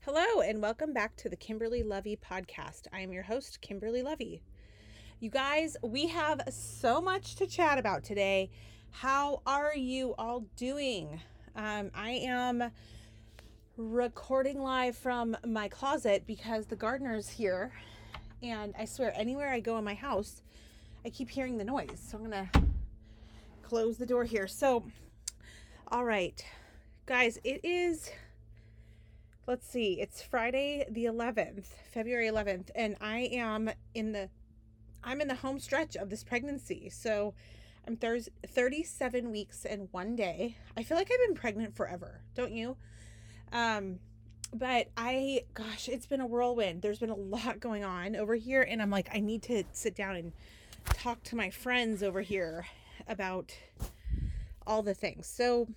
Hello, and welcome back to the Kimberly Lovi podcast. I am your host, Kimberly Lovi. You guys, we have so much to chat about today. How are you all doing? Um, I am recording live from my closet because the gardener's here, and I swear, anywhere I go in my house, I keep hearing the noise. So I'm gonna close the door here. So, all right, guys, it is let's see, it's Friday the 11th, February 11th, and I am in the I'm in the home stretch of this pregnancy. So I'm thir- 37 weeks and one day. I feel like I've been pregnant forever, don't you? Um but I gosh, it's been a whirlwind. There's been a lot going on over here and I'm like I need to sit down and talk to my friends over here about all the things. So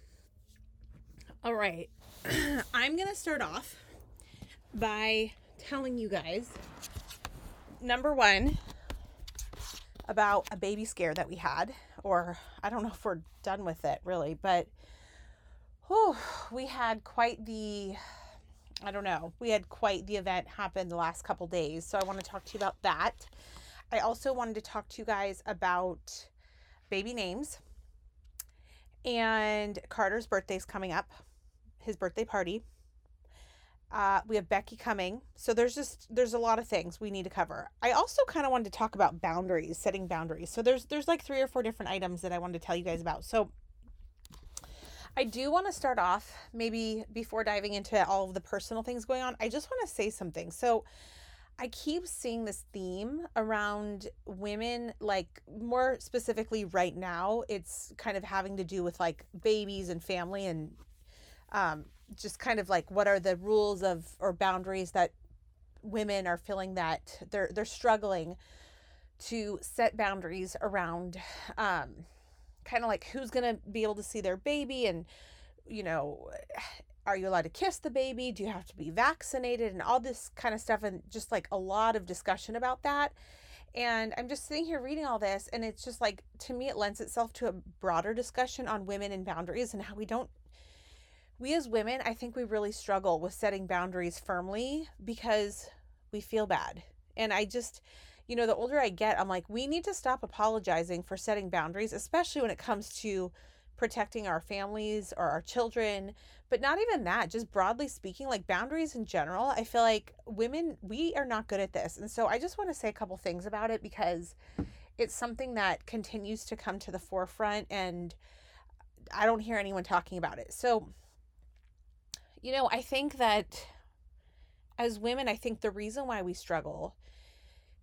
all right. I'm going to start off by telling you guys number one about a baby scare that we had, or I don't know if we're done with it really, but whew, we had quite the I don't know. We had quite the event happen the last couple days. So I want to talk to you about that. I also wanted to talk to you guys about baby names. And Carter's birthday's coming up his birthday party. Uh, we have Becky coming. So there's just there's a lot of things we need to cover. I also kind of wanted to talk about boundaries, setting boundaries. So there's there's like three or four different items that I wanted to tell you guys about. So I do want to start off maybe before diving into all of the personal things going on. I just want to say something. So I keep seeing this theme around women, like more specifically right now, it's kind of having to do with like babies and family and um, just kind of like what are the rules of or boundaries that women are feeling that they're they're struggling to set boundaries around um, kind of like who's going to be able to see their baby and you know are you allowed to kiss the baby? Do you have to be vaccinated? And all this kind of stuff and just like a lot of discussion about that. And i'm just sitting here reading all this and it's just like to me it lends itself to a broader discussion on women and boundaries and how we don't we as women, I think we really struggle with setting boundaries firmly because we feel bad. And I just, you know, the older I get, I'm like, we need to stop apologizing for setting boundaries, especially when it comes to protecting our families or our children. But not even that, just broadly speaking, like boundaries in general, I feel like women, we are not good at this. And so I just want to say a couple things about it because it's something that continues to come to the forefront and I don't hear anyone talking about it. So, you know, I think that as women, I think the reason why we struggle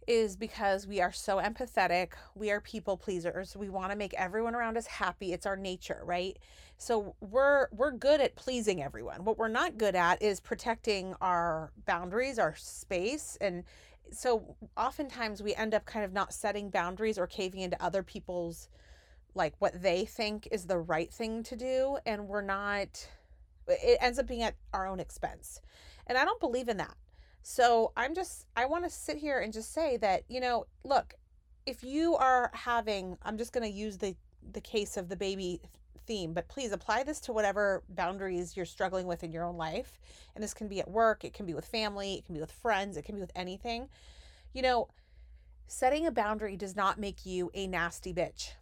is because we are so empathetic. We are people pleasers. We want to make everyone around us happy. It's our nature, right? So we're we're good at pleasing everyone. What we're not good at is protecting our boundaries, our space, and so oftentimes we end up kind of not setting boundaries or caving into other people's like what they think is the right thing to do and we're not it ends up being at our own expense. And I don't believe in that. So I'm just, I want to sit here and just say that, you know, look, if you are having, I'm just going to use the, the case of the baby theme, but please apply this to whatever boundaries you're struggling with in your own life. And this can be at work, it can be with family, it can be with friends, it can be with anything. You know, setting a boundary does not make you a nasty bitch.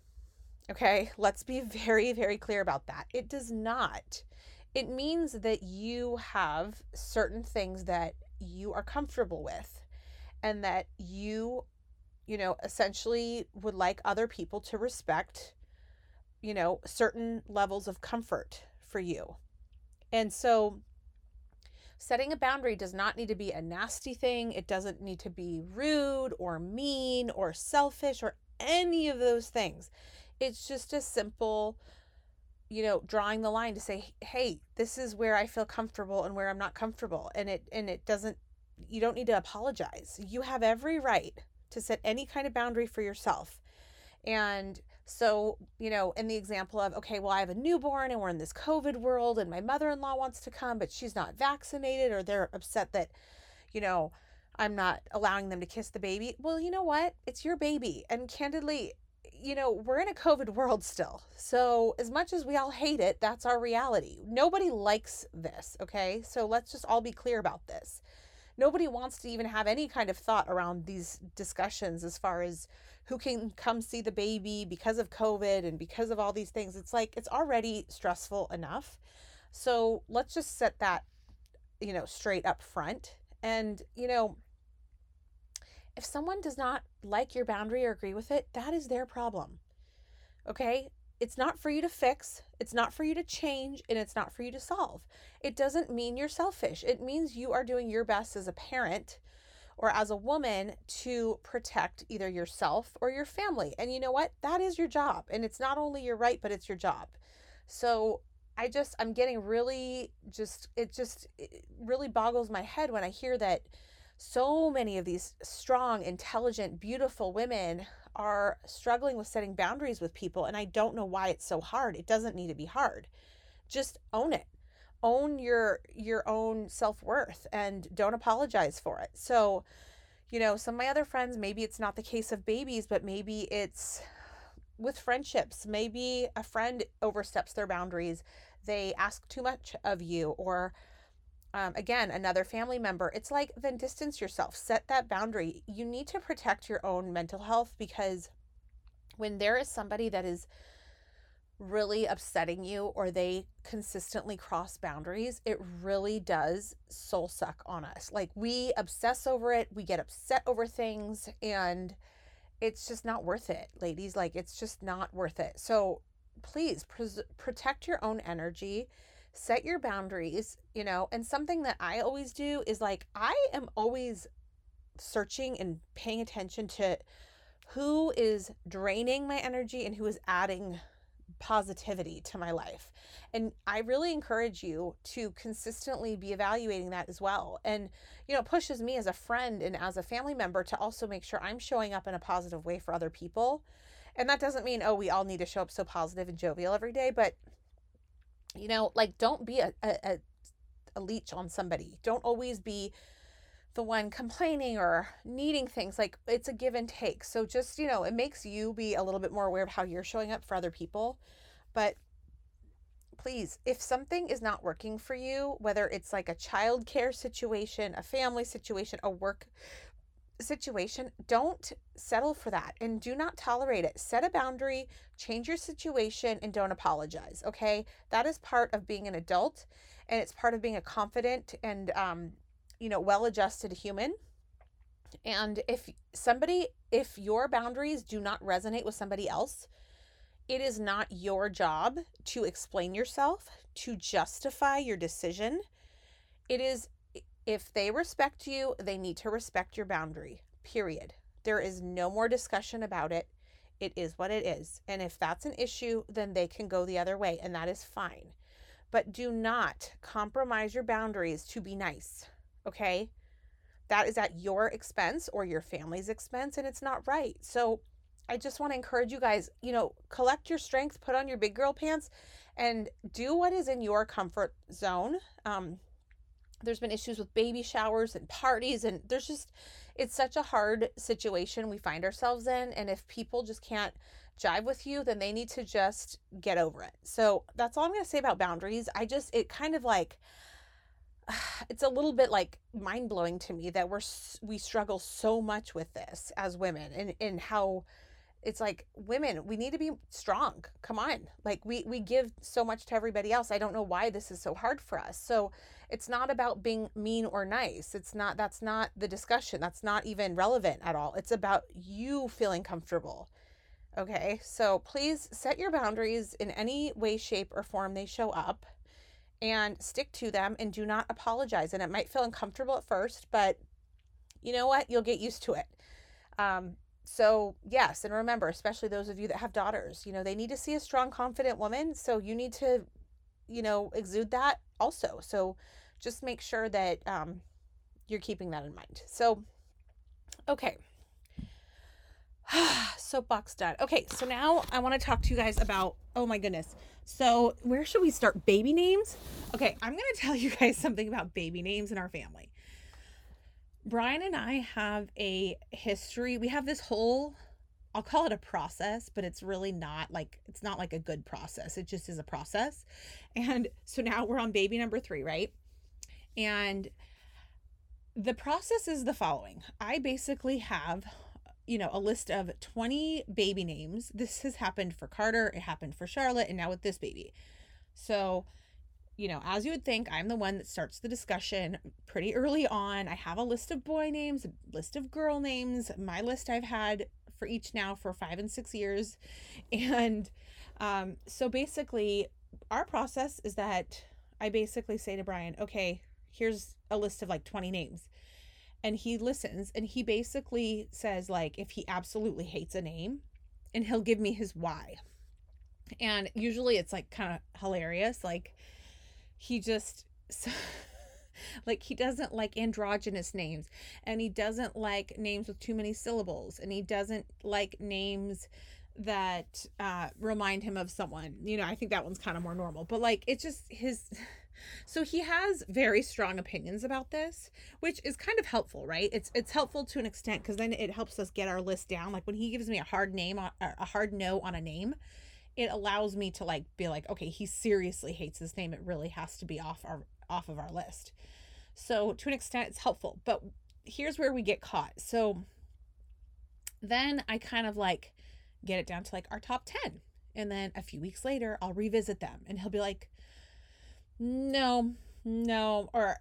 Okay, let's be very, very clear about that. It does not it means that you have certain things that you are comfortable with and that you you know essentially would like other people to respect you know certain levels of comfort for you. And so setting a boundary does not need to be a nasty thing. It doesn't need to be rude or mean or selfish or any of those things. It's just a simple you know drawing the line to say hey this is where i feel comfortable and where i'm not comfortable and it and it doesn't you don't need to apologize. You have every right to set any kind of boundary for yourself. And so you know in the example of okay well i have a newborn and we're in this covid world and my mother-in-law wants to come but she's not vaccinated or they're upset that you know i'm not allowing them to kiss the baby. Well you know what? It's your baby. And candidly you know, we're in a COVID world still. So, as much as we all hate it, that's our reality. Nobody likes this, okay? So, let's just all be clear about this. Nobody wants to even have any kind of thought around these discussions as far as who can come see the baby because of COVID and because of all these things. It's like it's already stressful enough. So, let's just set that, you know, straight up front. And, you know, if someone does not like your boundary or agree with it, that is their problem. Okay? It's not for you to fix, it's not for you to change, and it's not for you to solve. It doesn't mean you're selfish. It means you are doing your best as a parent or as a woman to protect either yourself or your family. And you know what? That is your job. And it's not only your right, but it's your job. So I just, I'm getting really just, it just it really boggles my head when I hear that so many of these strong, intelligent, beautiful women are struggling with setting boundaries with people and I don't know why it's so hard. It doesn't need to be hard. Just own it. Own your your own self-worth and don't apologize for it. So, you know, some of my other friends, maybe it's not the case of babies, but maybe it's with friendships. Maybe a friend oversteps their boundaries. They ask too much of you or um, again, another family member, it's like then distance yourself, set that boundary. You need to protect your own mental health because when there is somebody that is really upsetting you or they consistently cross boundaries, it really does soul suck on us. Like we obsess over it, we get upset over things, and it's just not worth it, ladies. Like it's just not worth it. So please pres- protect your own energy set your boundaries, you know, and something that I always do is like I am always searching and paying attention to who is draining my energy and who is adding positivity to my life. And I really encourage you to consistently be evaluating that as well. And, you know, pushes me as a friend and as a family member to also make sure I'm showing up in a positive way for other people. And that doesn't mean, oh, we all need to show up so positive and jovial every day, but you know like don't be a, a, a leech on somebody. Don't always be the one complaining or needing things like it's a give and take. So just you know it makes you be a little bit more aware of how you're showing up for other people. But please if something is not working for you whether it's like a child care situation a family situation a work situation, don't settle for that and do not tolerate it. Set a boundary, change your situation, and don't apologize. Okay. That is part of being an adult and it's part of being a confident and, um, you know, well adjusted human. And if somebody, if your boundaries do not resonate with somebody else, it is not your job to explain yourself, to justify your decision. It is if they respect you, they need to respect your boundary, period. There is no more discussion about it. It is what it is. And if that's an issue, then they can go the other way, and that is fine. But do not compromise your boundaries to be nice, okay? That is at your expense or your family's expense, and it's not right. So I just want to encourage you guys, you know, collect your strength, put on your big girl pants, and do what is in your comfort zone. Um, there's been issues with baby showers and parties and there's just it's such a hard situation we find ourselves in and if people just can't jive with you then they need to just get over it. So that's all i'm going to say about boundaries. I just it kind of like it's a little bit like mind-blowing to me that we're we struggle so much with this as women and and how it's like women we need to be strong. Come on. Like we we give so much to everybody else. I don't know why this is so hard for us. So it's not about being mean or nice. It's not that's not the discussion. That's not even relevant at all. It's about you feeling comfortable. Okay? So please set your boundaries in any way shape or form they show up and stick to them and do not apologize. And it might feel uncomfortable at first but you know what? You'll get used to it. Um, so yes and remember especially those of you that have daughters you know they need to see a strong confident woman so you need to you know exude that also. So just make sure that um, you're keeping that in mind. So okay. Soapbox done. Okay so now i want to talk to you guys about oh my goodness. So where should we start? Baby names? Okay i'm going to tell you guys something about baby names in our family Brian and I have a history. We have this whole I'll call it a process, but it's really not like it's not like a good process. It just is a process. And so now we're on baby number 3, right? And the process is the following. I basically have you know, a list of 20 baby names. This has happened for Carter, it happened for Charlotte, and now with this baby. So, you know, as you would think, I'm the one that starts the discussion pretty early on. I have a list of boy names, a list of girl names. My list I've had for each now for five and six years. And um, so basically, our process is that I basically say to Brian, okay, here's a list of like 20 names and he listens and he basically says like if he absolutely hates a name and he'll give me his why and usually it's like kind of hilarious like he just like he doesn't like androgynous names and he doesn't like names with too many syllables and he doesn't like names that uh remind him of someone you know i think that one's kind of more normal but like it's just his so he has very strong opinions about this, which is kind of helpful, right? It's it's helpful to an extent because then it helps us get our list down. Like when he gives me a hard name a hard no on a name, it allows me to like be like, okay, he seriously hates this name. It really has to be off our off of our list. So to an extent, it's helpful. But here's where we get caught. So then I kind of like get it down to like our top 10. And then a few weeks later, I'll revisit them and he'll be like, no, no. Or,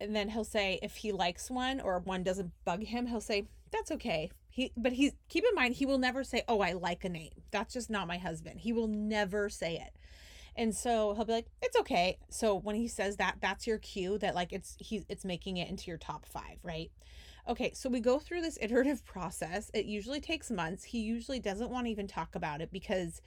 and then he'll say if he likes one or one doesn't bug him, he'll say, that's okay. He, but he's, keep in mind, he will never say, oh, I like a name. That's just not my husband. He will never say it. And so he'll be like, it's okay. So when he says that, that's your cue that like it's, he's, it's making it into your top five, right? Okay, so we go through this iterative process. It usually takes months. He usually doesn't want to even talk about it because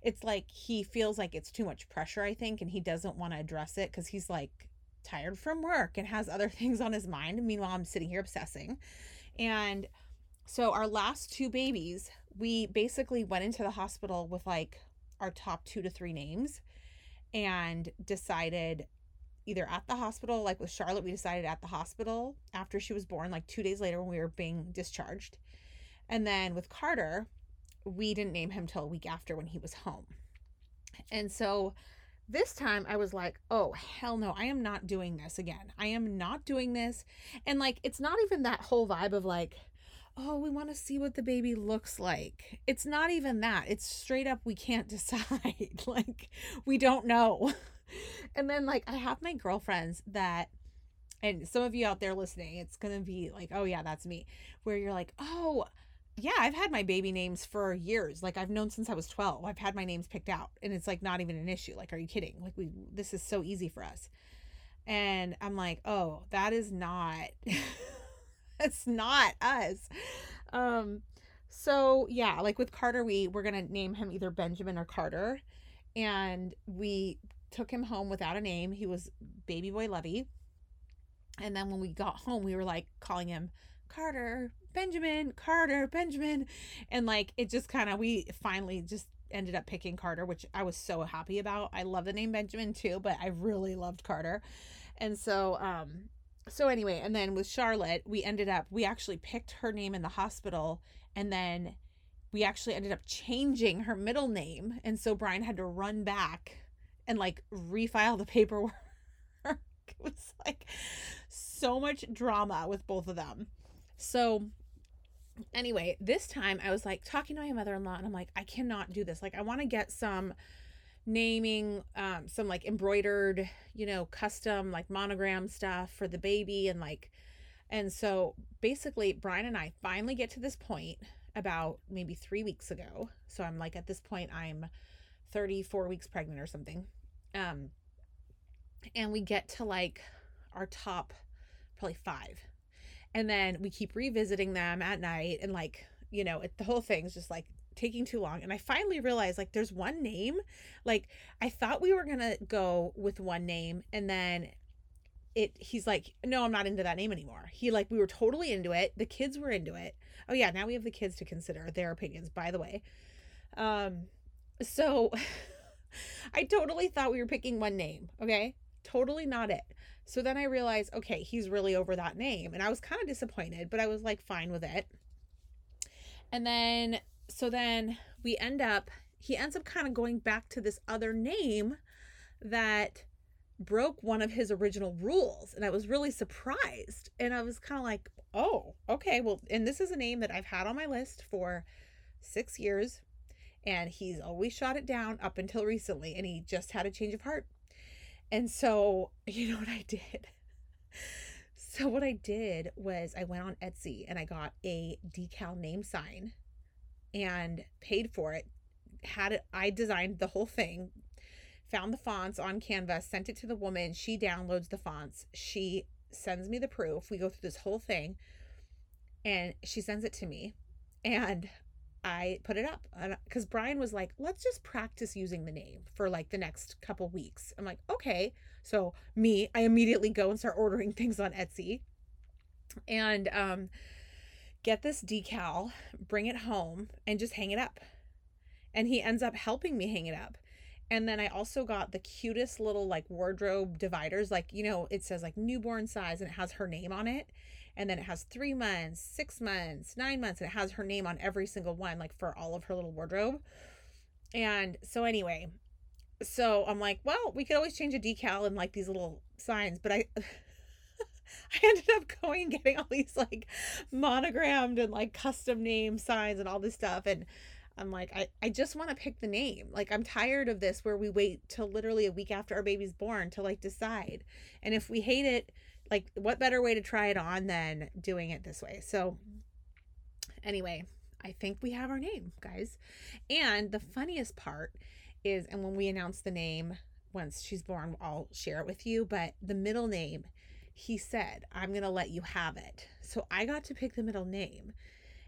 it's like he feels like it's too much pressure, I think, and he doesn't want to address it because he's like tired from work and has other things on his mind. Meanwhile, I'm sitting here obsessing. And so our last two babies, we basically went into the hospital with like our top two to three names and decided either at the hospital, like with Charlotte, we decided at the hospital after she was born, like two days later when we were being discharged. And then with Carter, we didn't name him till a week after when he was home. And so this time I was like, oh, hell no, I am not doing this again. I am not doing this. And like, it's not even that whole vibe of like, oh, we want to see what the baby looks like. It's not even that. It's straight up, we can't decide. like, we don't know. and then, like, I have my girlfriends that, and some of you out there listening, it's going to be like, oh, yeah, that's me, where you're like, oh, yeah, I've had my baby names for years. Like I've known since I was 12. I've had my names picked out and it's like not even an issue. Like are you kidding? Like we this is so easy for us. And I'm like, "Oh, that is not it's not us." Um so yeah, like with Carter we we're to name him either Benjamin or Carter. And we took him home without a name. He was baby boy Lovi. And then when we got home, we were like calling him Carter, Benjamin, Carter, Benjamin. And like it just kind of, we finally just ended up picking Carter, which I was so happy about. I love the name Benjamin too, but I really loved Carter. And so, um, so anyway, and then with Charlotte, we ended up, we actually picked her name in the hospital and then we actually ended up changing her middle name. And so Brian had to run back and like refile the paperwork. it was like so much drama with both of them. So anyway, this time I was like talking to my mother-in-law and I'm like, I cannot do this. Like I want to get some naming um some like embroidered, you know, custom like monogram stuff for the baby and like and so basically Brian and I finally get to this point about maybe 3 weeks ago. So I'm like at this point I'm 34 weeks pregnant or something. Um and we get to like our top probably 5 and then we keep revisiting them at night and like you know it, the whole thing's just like taking too long and i finally realized like there's one name like i thought we were gonna go with one name and then it he's like no i'm not into that name anymore. He like we were totally into it. The kids were into it. Oh yeah now we have the kids to consider their opinions by the way. Um so i totally thought we were picking one name okay? Totally not it. So then I realized, okay, he's really over that name. And I was kind of disappointed, but I was like fine with it. And then, so then we end up, he ends up kind of going back to this other name that broke one of his original rules. And I was really surprised. And I was kind of like, oh, okay. Well, and this is a name that I've had on my list for six years. And he's always shot it down up until recently. And he just had a change of heart. And so, you know what I did? So, what I did was I went on Etsy and I got a decal name sign and paid for it. Had it, I designed the whole thing, found the fonts on Canva, sent it to the woman. She downloads the fonts. She sends me the proof. We go through this whole thing and she sends it to me. And I put it up because Brian was like, let's just practice using the name for like the next couple weeks. I'm like, okay. So, me, I immediately go and start ordering things on Etsy and um, get this decal, bring it home, and just hang it up. And he ends up helping me hang it up. And then I also got the cutest little like wardrobe dividers. Like, you know, it says like newborn size and it has her name on it. And then it has three months, six months, nine months, and it has her name on every single one, like for all of her little wardrobe. And so, anyway, so I'm like, well, we could always change a decal and like these little signs, but I. I ended up going getting all these like monogrammed and like custom name signs and all this stuff. And I'm like, I, I just want to pick the name. Like, I'm tired of this where we wait till literally a week after our baby's born to like decide. And if we hate it, like, what better way to try it on than doing it this way? So, anyway, I think we have our name, guys. And the funniest part is, and when we announce the name, once she's born, I'll share it with you. But the middle name, he said, I'm going to let you have it. So I got to pick the middle name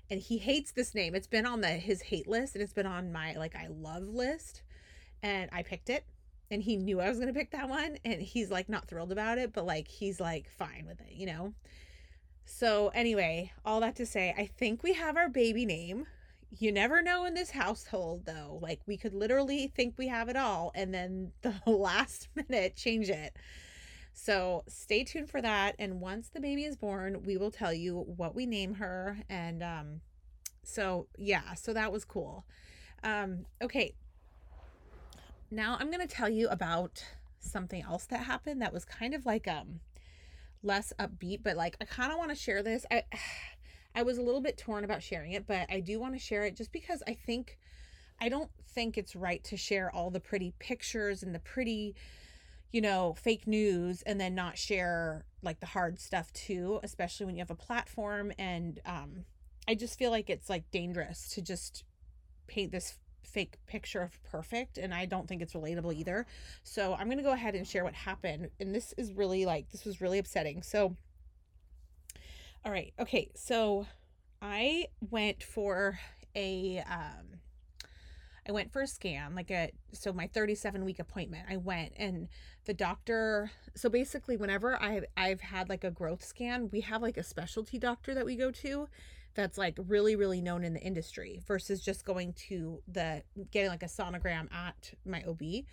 and he hates this name. It's been on the his hate list and it's been on my like I love list. And I picked it and he knew I was going to pick that one and he's like not thrilled about it, but like he's like fine with it, you know. So anyway, all that to say, I think we have our baby name. You never know in this household though. Like we could literally think we have it all and then the last minute change it. So stay tuned for that. And once the baby is born, we will tell you what we name her. And um, so, yeah, so that was cool. Um, okay. Now I'm going to tell you about something else that happened that was kind of like um less upbeat, but like I kind of want to share this. I I was a little bit torn about sharing it, but I do want to share it just because I think I don't think it's right to share all the pretty pictures and the pretty you know, fake news and then not share like the hard stuff too, especially when you have a platform. And um, I just feel like it's like dangerous to just paint this fake picture of perfect and I don't think it's relatable either. So I'm going to go ahead and share what happened and this is really like this was really upsetting. So All right. Okay. So I went for a um I went for a scan, like a so my 37 week appointment. I went and the doctor. So basically, whenever I I've had like a growth scan, we have like a specialty doctor that we go to, that's like really really known in the industry versus just going to the getting like a sonogram at my OB.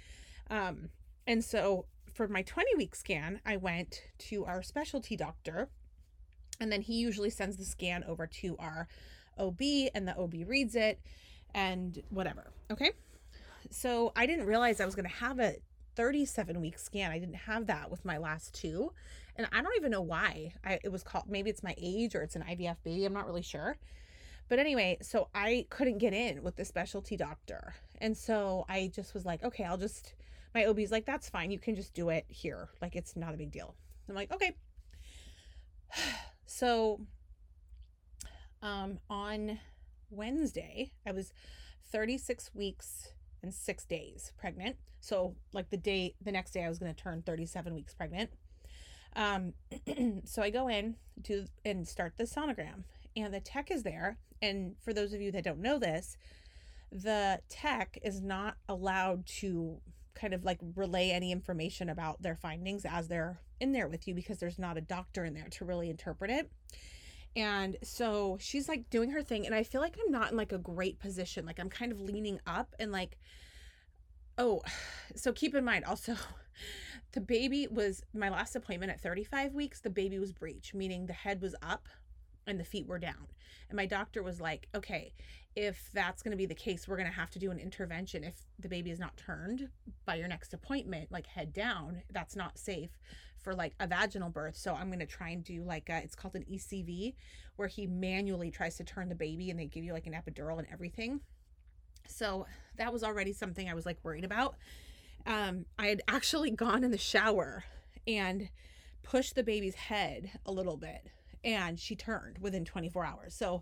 Um, and so for my 20 week scan, I went to our specialty doctor, and then he usually sends the scan over to our OB, and the OB reads it and whatever. Okay. So I didn't realize I was going to have a 37 week scan. I didn't have that with my last two. And I don't even know why I, it was called. Maybe it's my age or it's an IVF baby. I'm not really sure. But anyway, so I couldn't get in with the specialty doctor. And so I just was like, okay, I'll just, my OB's like, that's fine. You can just do it here. Like, it's not a big deal. I'm like, okay. So, um, on Wednesday, I was 36 weeks and six days pregnant. So, like the day, the next day, I was going to turn 37 weeks pregnant. Um, so I go in to and start the sonogram, and the tech is there. And for those of you that don't know this, the tech is not allowed to kind of like relay any information about their findings as they're in there with you because there's not a doctor in there to really interpret it. And so she's like doing her thing. And I feel like I'm not in like a great position. Like I'm kind of leaning up and like, oh, so keep in mind also, the baby was my last appointment at 35 weeks. The baby was breech, meaning the head was up and the feet were down. And my doctor was like, okay, if that's going to be the case, we're going to have to do an intervention. If the baby is not turned by your next appointment, like head down, that's not safe for like a vaginal birth. So I'm going to try and do like a, it's called an ECV, where he manually tries to turn the baby and they give you like an epidural and everything. So that was already something I was like worried about. Um, I had actually gone in the shower and pushed the baby's head a little bit and she turned within 24 hours. So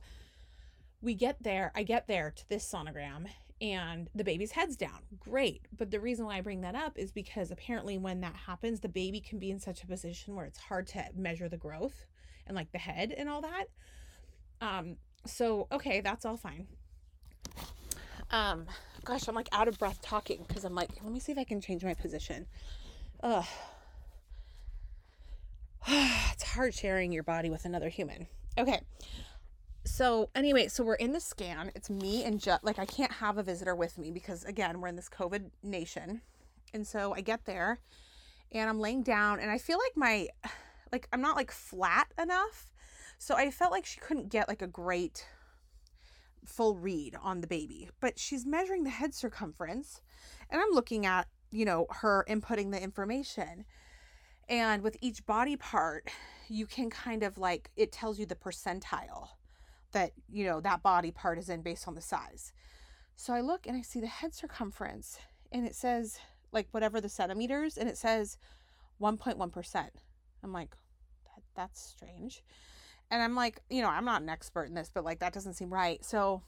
we get there, I get there to this sonogram and the baby's head's down. Great. But the reason why I bring that up is because apparently when that happens, the baby can be in such a position where it's hard to measure the growth and like the head and all that. Um so okay, that's all fine. Um gosh, I'm like out of breath talking because I'm like, let me see if I can change my position. Ugh. it's hard sharing your body with another human. Okay. So anyway, so we're in the scan. It's me and just like I can't have a visitor with me because again, we're in this COVID nation. And so I get there and I'm laying down and I feel like my like I'm not like flat enough. So I felt like she couldn't get like a great full read on the baby. But she's measuring the head circumference and I'm looking at, you know, her inputting the information. And with each body part, you can kind of like, it tells you the percentile that, you know, that body part is in based on the size. So I look and I see the head circumference and it says like whatever the centimeters and it says 1.1%. I'm like, that, that's strange. And I'm like, you know, I'm not an expert in this, but like that doesn't seem right. So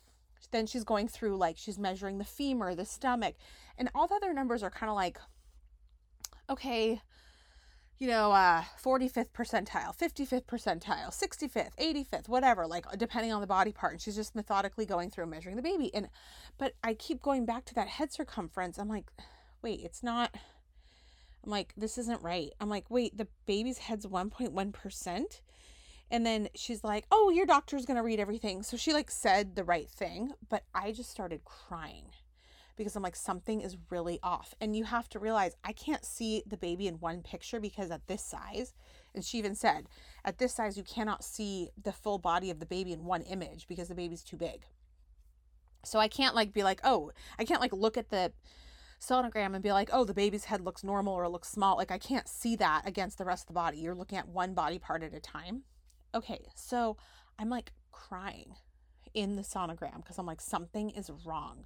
then she's going through like she's measuring the femur, the stomach, and all the other numbers are kind of like, okay, you know, uh, 45th percentile, 55th percentile, 65th, 85th, whatever, like depending on the body part. And she's just methodically going through measuring the baby. And, but I keep going back to that head circumference. I'm like, wait, it's not, I'm like, this isn't right. I'm like, wait, the baby's head's 1.1%. And then she's like, oh, your doctor's going to read everything. So she like said the right thing, but I just started crying because I'm like, something is really off. And you have to realize I can't see the baby in one picture because at this size, and she even said, at this size, you cannot see the full body of the baby in one image because the baby's too big. So I can't like be like, oh, I can't like look at the sonogram and be like, oh, the baby's head looks normal or looks small. Like I can't see that against the rest of the body. You're looking at one body part at a time. Okay, so I'm like crying in the sonogram because I'm like, something is wrong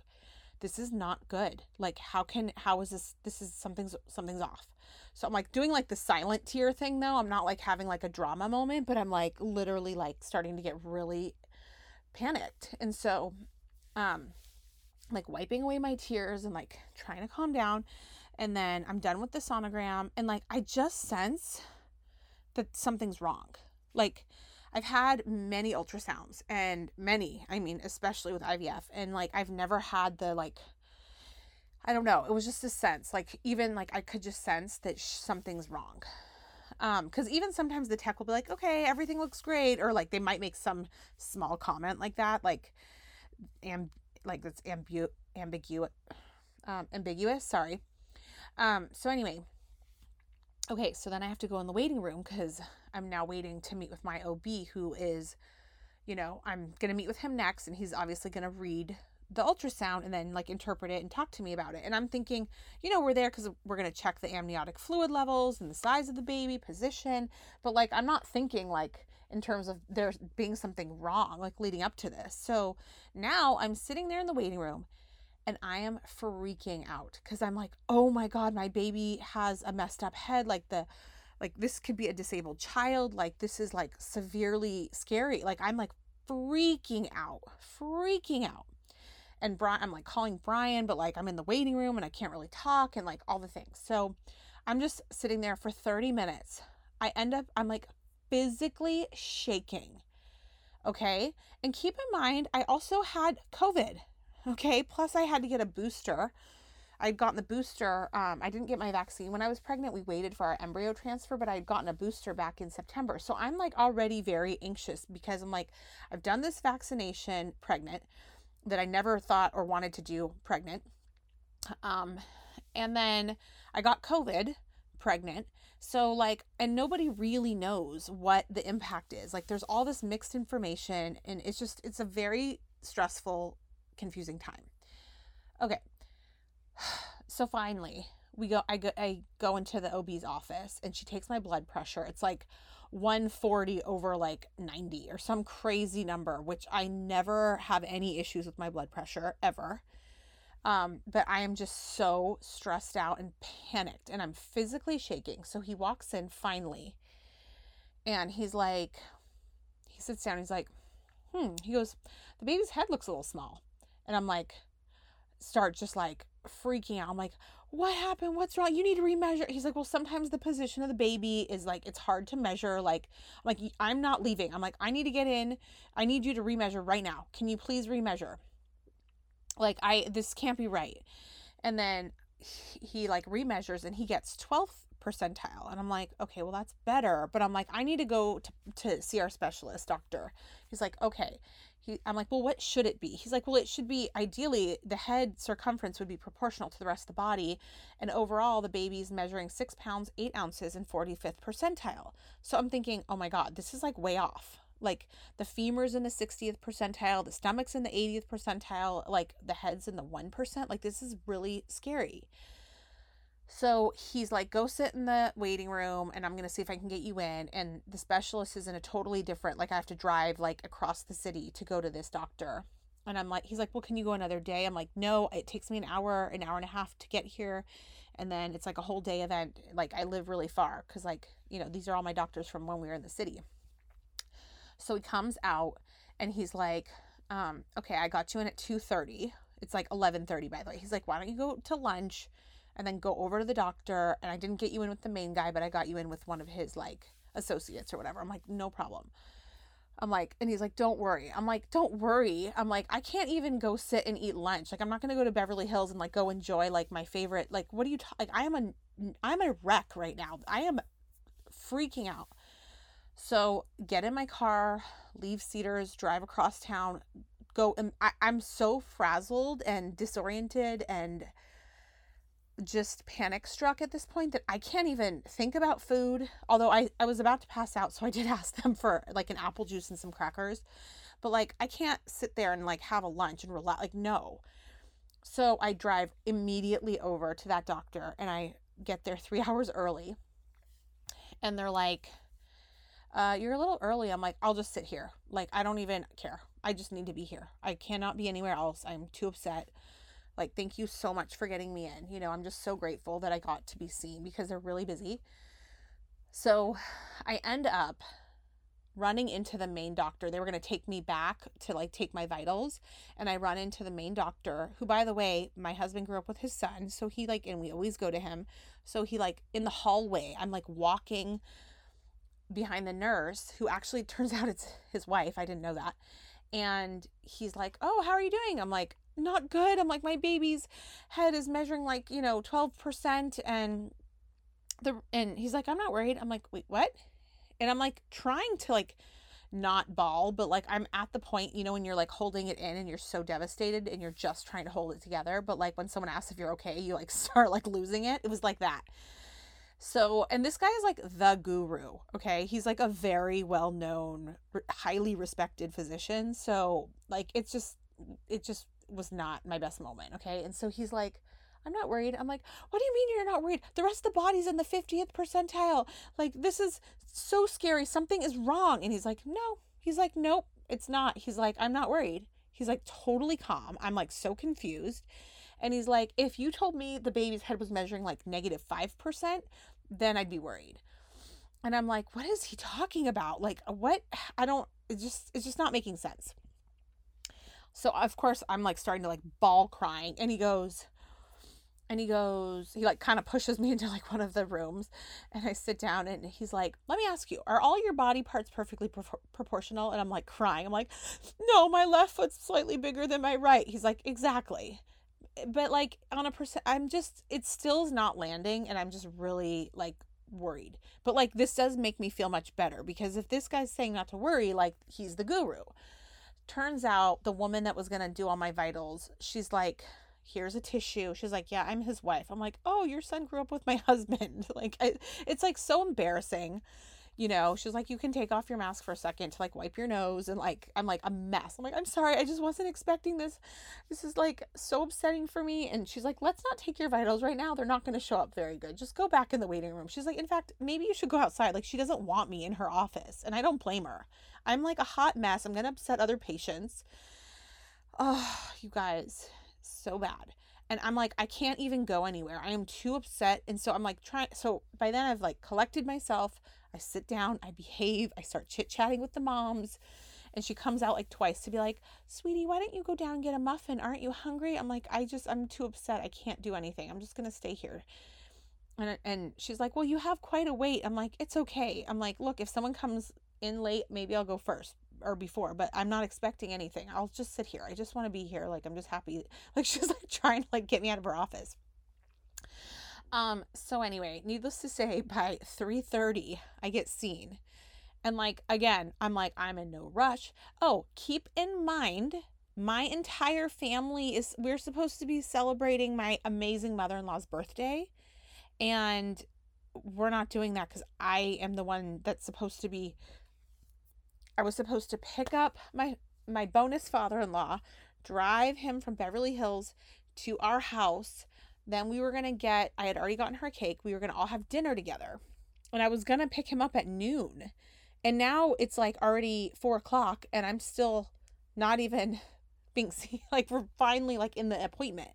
this is not good. Like how can how is this this is something's something's off. So i'm like doing like the silent tear thing though. I'm not like having like a drama moment but i'm like literally like starting to get really panicked. And so um like wiping away my tears and like trying to calm down. And then i'm done with the sonogram. And like i just sense that something's wrong. Like I've had many ultrasounds and many, I mean, especially with IVF, and like I've never had the like, I don't know, it was just a sense, like even like I could just sense that sh- something's wrong. Um, because even sometimes the tech will be like, okay, everything looks great, or like they might make some small comment like that, like, am like that's ambu ambiguous, um, ambiguous. Sorry. Um. So anyway, okay. So then I have to go in the waiting room because I'm now waiting to meet with my OB, who is, you know, I'm going to meet with him next, and he's obviously going to read the ultrasound and then like interpret it and talk to me about it. And I'm thinking, you know, we're there because we're going to check the amniotic fluid levels and the size of the baby, position. But like, I'm not thinking like in terms of there being something wrong, like leading up to this. So now I'm sitting there in the waiting room and I am freaking out because I'm like, oh my God, my baby has a messed up head. Like the like this could be a disabled child like this is like severely scary like i'm like freaking out freaking out. And brian i'm like calling brian but like i'm in the waiting room and i can't really talk and like all the things. So i'm just sitting there for 30 minutes. I end up i'm like physically shaking okay? And keep in mind i also had covid okay? Plus i had to get a booster I'd gotten the booster. Um, I didn't get my vaccine when I was pregnant. We waited for our embryo transfer, but I'd gotten a booster back in September. So I'm like already very anxious because I'm like, I've done this vaccination pregnant that I never thought or wanted to do pregnant. Um, and then I got COVID pregnant. So, like, and nobody really knows what the impact is. Like, there's all this mixed information, and it's just, it's a very stressful, confusing time. Okay. So finally, we go I go I go into the OB's office and she takes my blood pressure. It's like 140 over like 90 or some crazy number, which I never have any issues with my blood pressure ever. Um, but I am just so stressed out and panicked and I'm physically shaking. So he walks in finally and he's like, he sits down, he's like, hmm, he goes, the baby's head looks a little small. And I'm like, start just like freaking out. I'm like, what happened? What's wrong? You need to remeasure. He's like, well, sometimes the position of the baby is like, it's hard to measure. Like, I'm like, I'm not leaving. I'm like, I need to get in. I need you to remeasure right now. Can you please remeasure? Like, I, this can't be right. And then he, he like remeasures and he gets 12th percentile. And I'm like, okay, well, that's better. But I'm like, I need to go to, to see our specialist doctor. He's like, okay he, I'm like, well, what should it be? He's like, well, it should be ideally the head circumference would be proportional to the rest of the body. And overall, the baby's measuring six pounds, eight ounces, and 45th percentile. So I'm thinking, oh my God, this is like way off. Like the femur's in the 60th percentile, the stomach's in the 80th percentile, like the head's in the 1%. Like this is really scary. So he's like, go sit in the waiting room and I'm going to see if I can get you in. And the specialist is in a totally different, like, I have to drive like across the city to go to this doctor. And I'm like, he's like, well, can you go another day? I'm like, no, it takes me an hour, an hour and a half to get here. And then it's like a whole day event. Like, I live really far because, like, you know, these are all my doctors from when we were in the city. So he comes out and he's like, um, okay, I got you in at 2.30. It's like 11.30, by the way. He's like, why don't you go to lunch? And then go over to the doctor. And I didn't get you in with the main guy, but I got you in with one of his like associates or whatever. I'm like, no problem. I'm like, and he's like, don't worry. I'm like, don't worry. I'm like, I can't even go sit and eat lunch. Like, I'm not gonna go to Beverly Hills and like go enjoy like my favorite. Like, what are you ta- like? I am a, I'm a wreck right now. I am freaking out. So get in my car, leave Cedars, drive across town, go. And I, I'm so frazzled and disoriented and just panic struck at this point that I can't even think about food. Although I, I was about to pass out, so I did ask them for like an apple juice and some crackers. But like I can't sit there and like have a lunch and relax. Like, no. So I drive immediately over to that doctor and I get there three hours early. And they're like, uh, you're a little early. I'm like, I'll just sit here. Like, I don't even care. I just need to be here. I cannot be anywhere else. I'm too upset. Like, thank you so much for getting me in. You know, I'm just so grateful that I got to be seen because they're really busy. So I end up running into the main doctor. They were going to take me back to like take my vitals. And I run into the main doctor, who, by the way, my husband grew up with his son. So he like, and we always go to him. So he like in the hallway, I'm like walking behind the nurse, who actually turns out it's his wife. I didn't know that. And he's like, Oh, how are you doing? I'm like, not good. I'm like, my baby's head is measuring like, you know, 12% and the, and he's like, I'm not worried. I'm like, wait, what? And I'm like trying to like not bawl, but like I'm at the point, you know, when you're like holding it in and you're so devastated and you're just trying to hold it together. But like when someone asks if you're okay, you like start like losing it. It was like that. So, and this guy is like the guru, okay? He's like a very well known, highly respected physician. So, like, it's just, it just was not my best moment. Okay. And so he's like, I'm not worried. I'm like, what do you mean you're not worried? The rest of the body's in the 50th percentile. Like, this is so scary. Something is wrong. And he's like, no. He's like, nope, it's not. He's like, I'm not worried. He's like, totally calm. I'm like, so confused. And he's like, if you told me the baby's head was measuring like negative 5%, then I'd be worried. And I'm like, what is he talking about? Like, what? I don't, it's just, it's just not making sense. So of course I'm like starting to like bawl crying and he goes and he goes he like kind of pushes me into like one of the rooms and I sit down and he's like let me ask you are all your body parts perfectly pro- proportional? And I'm like crying. I'm like no my left foot's slightly bigger than my right. He's like exactly. But like on a percent I'm just it still's not landing and I'm just really like worried. But like this does make me feel much better because if this guy's saying not to worry like he's the guru turns out the woman that was going to do all my vitals, she's like, here's a tissue. She's like, yeah, I'm his wife. I'm like, oh, your son grew up with my husband. like, I, it's like so embarrassing you know, she's like, you can take off your mask for a second to like wipe your nose. And like, I'm like a mess. I'm like, I'm sorry. I just wasn't expecting this. This is like so upsetting for me. And she's like, let's not take your vitals right now. They're not going to show up very good. Just go back in the waiting room. She's like, in fact, maybe you should go outside. Like, she doesn't want me in her office. And I don't blame her. I'm like a hot mess. I'm going to upset other patients. Oh, you guys, so bad and I'm like, I can't even go anywhere. I am too upset. And so I'm like trying so by then I've like collected myself. I sit down, I behave, I start chit chatting with the moms. And she comes out like twice to be like, Sweetie, why don't you go down and get a muffin? Aren't you hungry? I'm like, I just, I'm too upset. I can't do anything. I'm just going to stay here. And, and she's like, Well, you have quite a wait. I'm like, It's okay. I'm like, Look, if someone comes in late, maybe I'll go first or before, but I'm not expecting anything. I'll just sit here. I just want to be here. Like, I'm just happy. Like, she's like trying to like get me out of her office. Um, so anyway, needless to say, by 3:30, I get seen. And like again, I'm like I'm in no rush. Oh, keep in mind my entire family is we're supposed to be celebrating my amazing mother-in-law's birthday and we're not doing that cuz I am the one that's supposed to be I was supposed to pick up my my bonus father-in-law, drive him from Beverly Hills to our house then we were going to get, I had already gotten her cake. We were going to all have dinner together. And I was going to pick him up at noon. And now it's like already four o'clock and I'm still not even being seen. Like we're finally like in the appointment.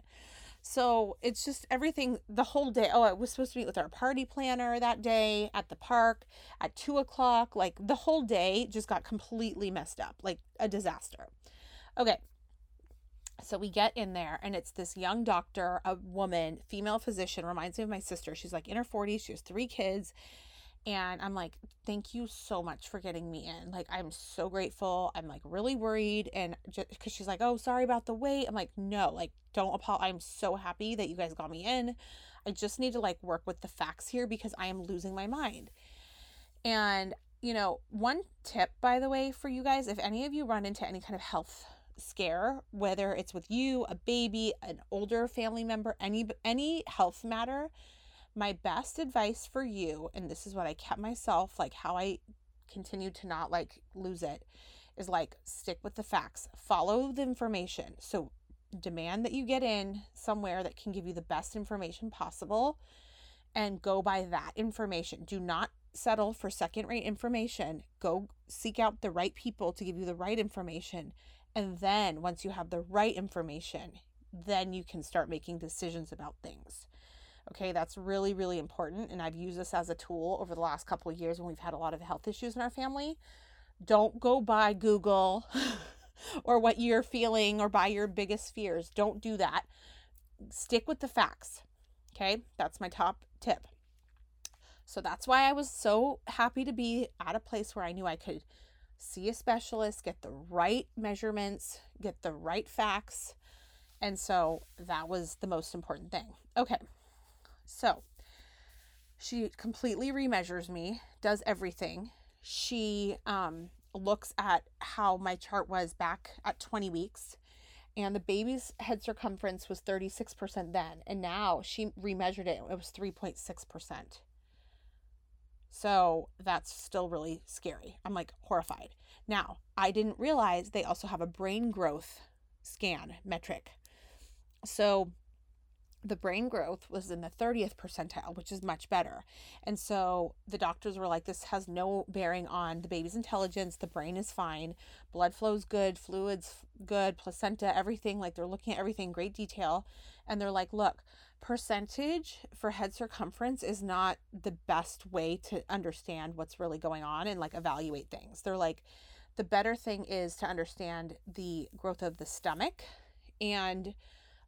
So it's just everything the whole day. Oh, I was supposed to meet with our party planner that day at the park at two o'clock. Like the whole day just got completely messed up, like a disaster. Okay, so we get in there, and it's this young doctor, a woman, female physician, reminds me of my sister. She's like in her 40s, she has three kids. And I'm like, thank you so much for getting me in. Like, I'm so grateful. I'm like really worried. And just because she's like, oh, sorry about the wait. I'm like, no, like, don't apologize. I'm so happy that you guys got me in. I just need to like work with the facts here because I am losing my mind. And, you know, one tip, by the way, for you guys, if any of you run into any kind of health scare, whether it's with you, a baby, an older family member, any any health matter, my best advice for you, and this is what I kept myself, like how I continued to not like lose it, is like stick with the facts, follow the information. So demand that you get in somewhere that can give you the best information possible and go by that information. Do not settle for second rate information. Go seek out the right people to give you the right information and then once you have the right information, then you can start making decisions about things. Okay, that's really, really important. And I've used this as a tool over the last couple of years when we've had a lot of health issues in our family. Don't go by Google or what you're feeling or by your biggest fears. Don't do that. Stick with the facts. Okay, that's my top tip. So that's why I was so happy to be at a place where I knew I could see a specialist, get the right measurements, get the right facts. And so that was the most important thing. Okay. So she completely remeasures me, does everything. She um, looks at how my chart was back at 20 weeks. And the baby's head circumference was 36% then. And now she remeasured it, it was 3.6%. So that's still really scary. I'm like horrified. Now, I didn't realize they also have a brain growth scan metric. So the brain growth was in the 30th percentile, which is much better. And so the doctors were like, this has no bearing on the baby's intelligence. The brain is fine. Blood flow's good, fluids good, placenta, everything. Like they're looking at everything in great detail. And they're like, look, percentage for head circumference is not the best way to understand what's really going on and like evaluate things. They're like, the better thing is to understand the growth of the stomach and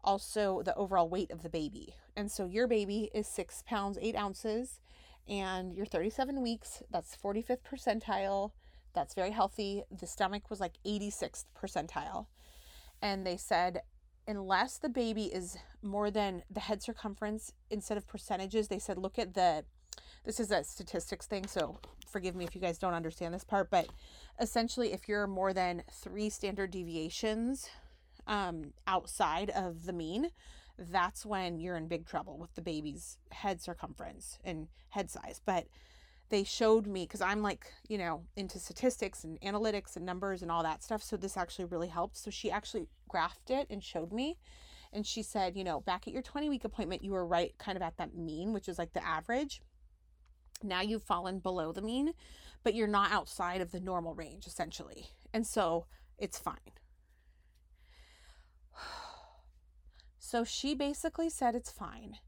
also the overall weight of the baby. And so your baby is six pounds, eight ounces, and you're 37 weeks. That's 45th percentile. That's very healthy. The stomach was like 86th percentile. And they said unless the baby is more than the head circumference instead of percentages they said look at the this is a statistics thing so forgive me if you guys don't understand this part but essentially if you're more than three standard deviations um, outside of the mean, that's when you're in big trouble with the baby's head circumference and head size. But they showed me because I'm like, you know, into statistics and analytics and numbers and all that stuff. So this actually really helped. So she actually graphed it and showed me. And she said, you know, back at your 20 week appointment, you were right kind of at that mean, which is like the average. Now you've fallen below the mean, but you're not outside of the normal range essentially. And so it's fine. So she basically said it's fine.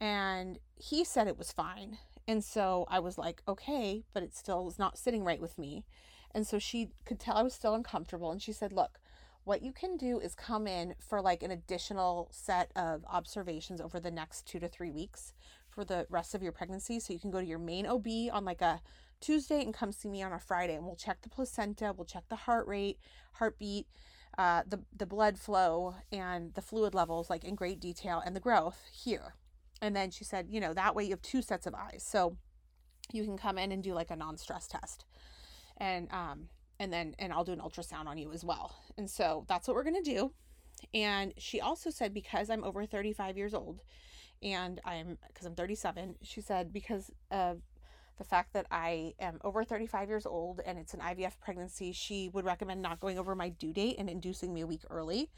And he said it was fine. And so I was like, okay, but it still was not sitting right with me. And so she could tell I was still uncomfortable. And she said, look, what you can do is come in for like an additional set of observations over the next two to three weeks for the rest of your pregnancy. So you can go to your main OB on like a Tuesday and come see me on a Friday, and we'll check the placenta, we'll check the heart rate, heartbeat, uh, the the blood flow, and the fluid levels, like in great detail, and the growth here. And then she said, you know, that way you have two sets of eyes, so you can come in and do like a non-stress test, and um, and then and I'll do an ultrasound on you as well. And so that's what we're gonna do. And she also said because I'm over 35 years old, and I'm because I'm 37, she said because of the fact that I am over 35 years old and it's an IVF pregnancy, she would recommend not going over my due date and inducing me a week early,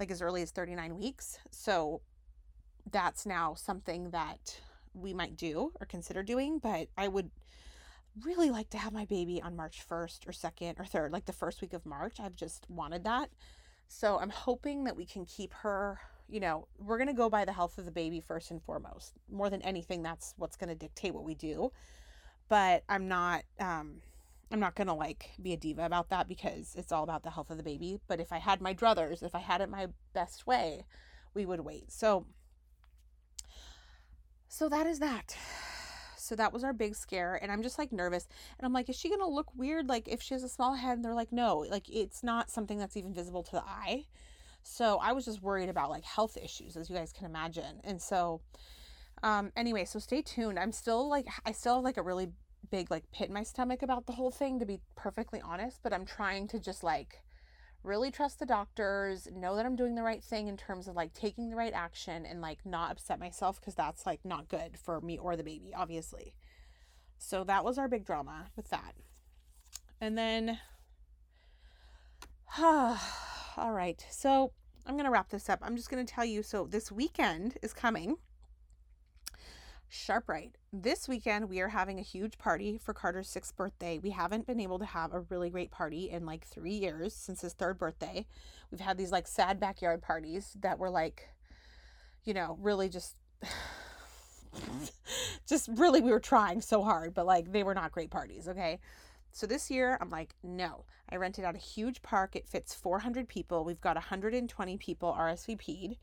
like as early as 39 weeks. So that's now something that we might do or consider doing, but I would really like to have my baby on March 1st or 2nd or 3rd, like the first week of March. I've just wanted that. So I'm hoping that we can keep her, you know, we're going to go by the health of the baby first and foremost. More than anything, that's what's going to dictate what we do but I'm not um I'm not gonna like be a diva about that because it's all about the health of the baby. But if I had my druthers, if I had it my best way, we would wait. So so that is that. So that was our big scare. And I'm just like nervous. And I'm like, is she gonna look weird? Like if she has a small head and they're like, no, like it's not something that's even visible to the eye. So I was just worried about like health issues, as you guys can imagine. And so um anyway, so stay tuned. I'm still like I still have like a really big like pit in my stomach about the whole thing to be perfectly honest, but I'm trying to just like really trust the doctors, know that I'm doing the right thing in terms of like taking the right action and like not upset myself because that's like not good for me or the baby, obviously. So that was our big drama with that. And then all right. So I'm going to wrap this up. I'm just going to tell you so this weekend is coming. SharpRite. This weekend, we are having a huge party for Carter's sixth birthday. We haven't been able to have a really great party in like three years since his third birthday. We've had these like sad backyard parties that were like, you know, really just. just really, we were trying so hard, but like they were not great parties, okay? So this year, I'm like, no. I rented out a huge park. It fits 400 people. We've got 120 people RSVP'd.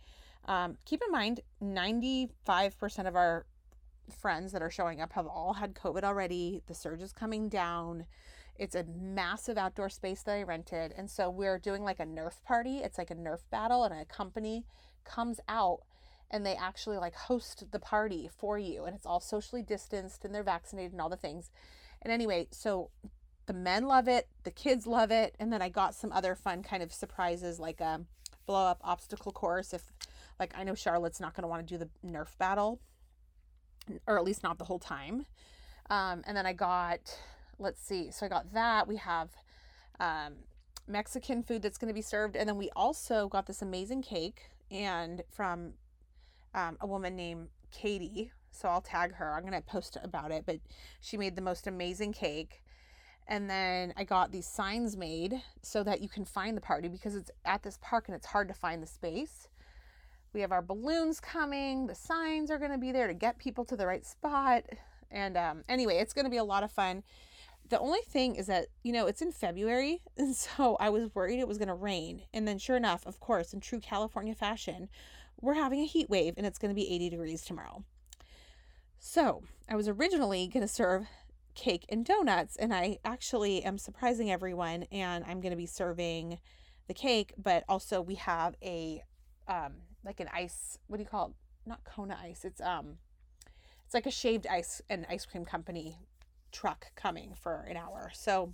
Um, keep in mind, 95% of our friends that are showing up have all had COVID already. The surge is coming down. It's a massive outdoor space that I rented. And so we're doing like a Nerf party. It's like a Nerf battle, and a company comes out and they actually like host the party for you. And it's all socially distanced and they're vaccinated and all the things. And anyway, so the men love it, the kids love it. And then I got some other fun kind of surprises like a blow up obstacle course. If like I know Charlotte's not going to want to do the Nerf battle or at least not the whole time. Um, and then I got, let's see, so I got that. We have um, Mexican food that's going to be served. And then we also got this amazing cake and from um, a woman named Katie. So I'll tag her. I'm going to post about it, but she made the most amazing cake. And then I got these signs made so that you can find the party because it's at this park and it's hard to find the space. We have our balloons coming. The signs are going to be there to get people to the right spot. And um, anyway, it's going to be a lot of fun. The only thing is that, you know, it's in February. And so I was worried it was going to rain. And then, sure enough, of course, in true California fashion, we're having a heat wave and it's going to be 80 degrees tomorrow. So I was originally going to serve cake and donuts. And I actually am surprising everyone. And I'm going to be serving the cake, but also we have a um, like an ice what do you call it not kona ice it's um it's like a shaved ice and ice cream company truck coming for an hour so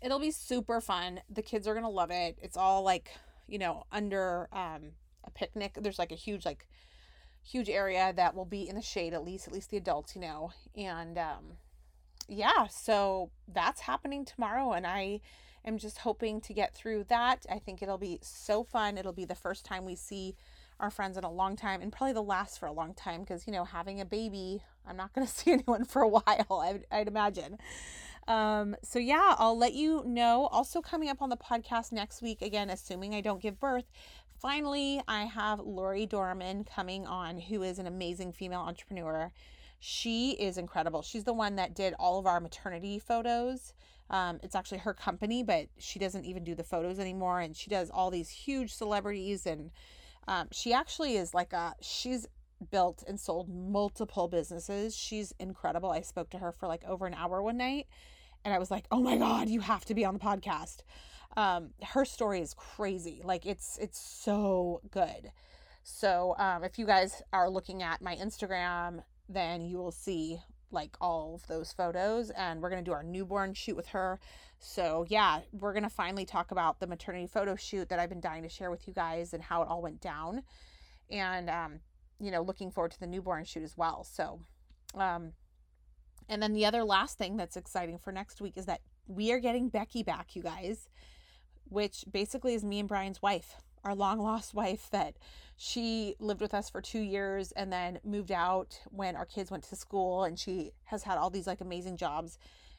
it'll be super fun the kids are gonna love it it's all like you know, under um, a picnic. There's like a huge, like, huge area that will be in the shade, at least, at least the adults, you know. And um, yeah, so that's happening tomorrow. And I am just hoping to get through that. I think it'll be so fun. It'll be the first time we see our friends in a long time and probably the last for a long time because, you know, having a baby, I'm not going to see anyone for a while, I'd, I'd imagine. Um, so yeah, I'll let you know. Also coming up on the podcast next week, again, assuming I don't give birth. Finally, I have Lori Dorman coming on, who is an amazing female entrepreneur. She is incredible. She's the one that did all of our maternity photos. Um, it's actually her company, but she doesn't even do the photos anymore. And she does all these huge celebrities. And um, she actually is like a, she's built and sold multiple businesses. She's incredible. I spoke to her for like over an hour one night and I was like, "Oh my god, you have to be on the podcast." Um, her story is crazy. Like it's it's so good. So um, if you guys are looking at my Instagram, then you will see like all of those photos, and we're gonna do our newborn shoot with her. So yeah, we're gonna finally talk about the maternity photo shoot that I've been dying to share with you guys and how it all went down, and um, you know, looking forward to the newborn shoot as well. So um, and then the other last thing that's exciting for next week is that we are getting Becky back, you guys, which basically is me and Brian's wife, our long lost wife that she lived with us for two years and then moved out when our kids went to school. And she has had all these like amazing jobs.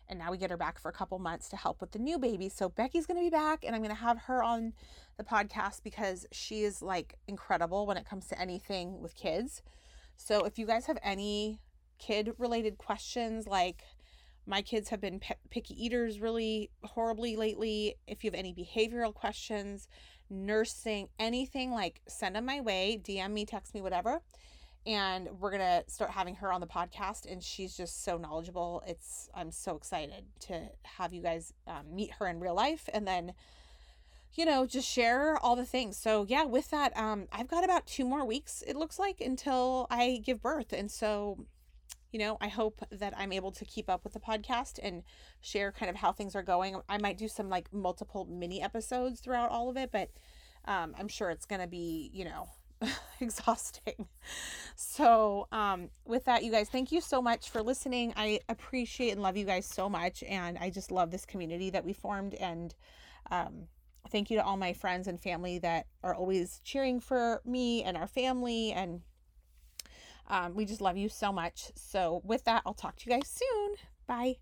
And now we get her back for a couple months to help with the new baby. So Becky's going to be back and I'm going to have her on the podcast because she is like incredible when it comes to anything with kids. So if you guys have any kid related questions like my kids have been picky eaters really horribly lately. If you have any behavioral questions, nursing, anything, like send them my way, DM me, text me, whatever. And we're going to start having her on the podcast. And she's just so knowledgeable. It's, I'm so excited to have you guys um, meet her in real life and then, you know, just share all the things. So, yeah, with that, um, I've got about two more weeks, it looks like, until I give birth. And so you know, I hope that I'm able to keep up with the podcast and share kind of how things are going. I might do some like multiple mini episodes throughout all of it, but um, I'm sure it's going to be, you know, exhausting. So, um, with that, you guys, thank you so much for listening. I appreciate and love you guys so much. And I just love this community that we formed. And um, thank you to all my friends and family that are always cheering for me and our family. And um, we just love you so much. So, with that, I'll talk to you guys soon. Bye.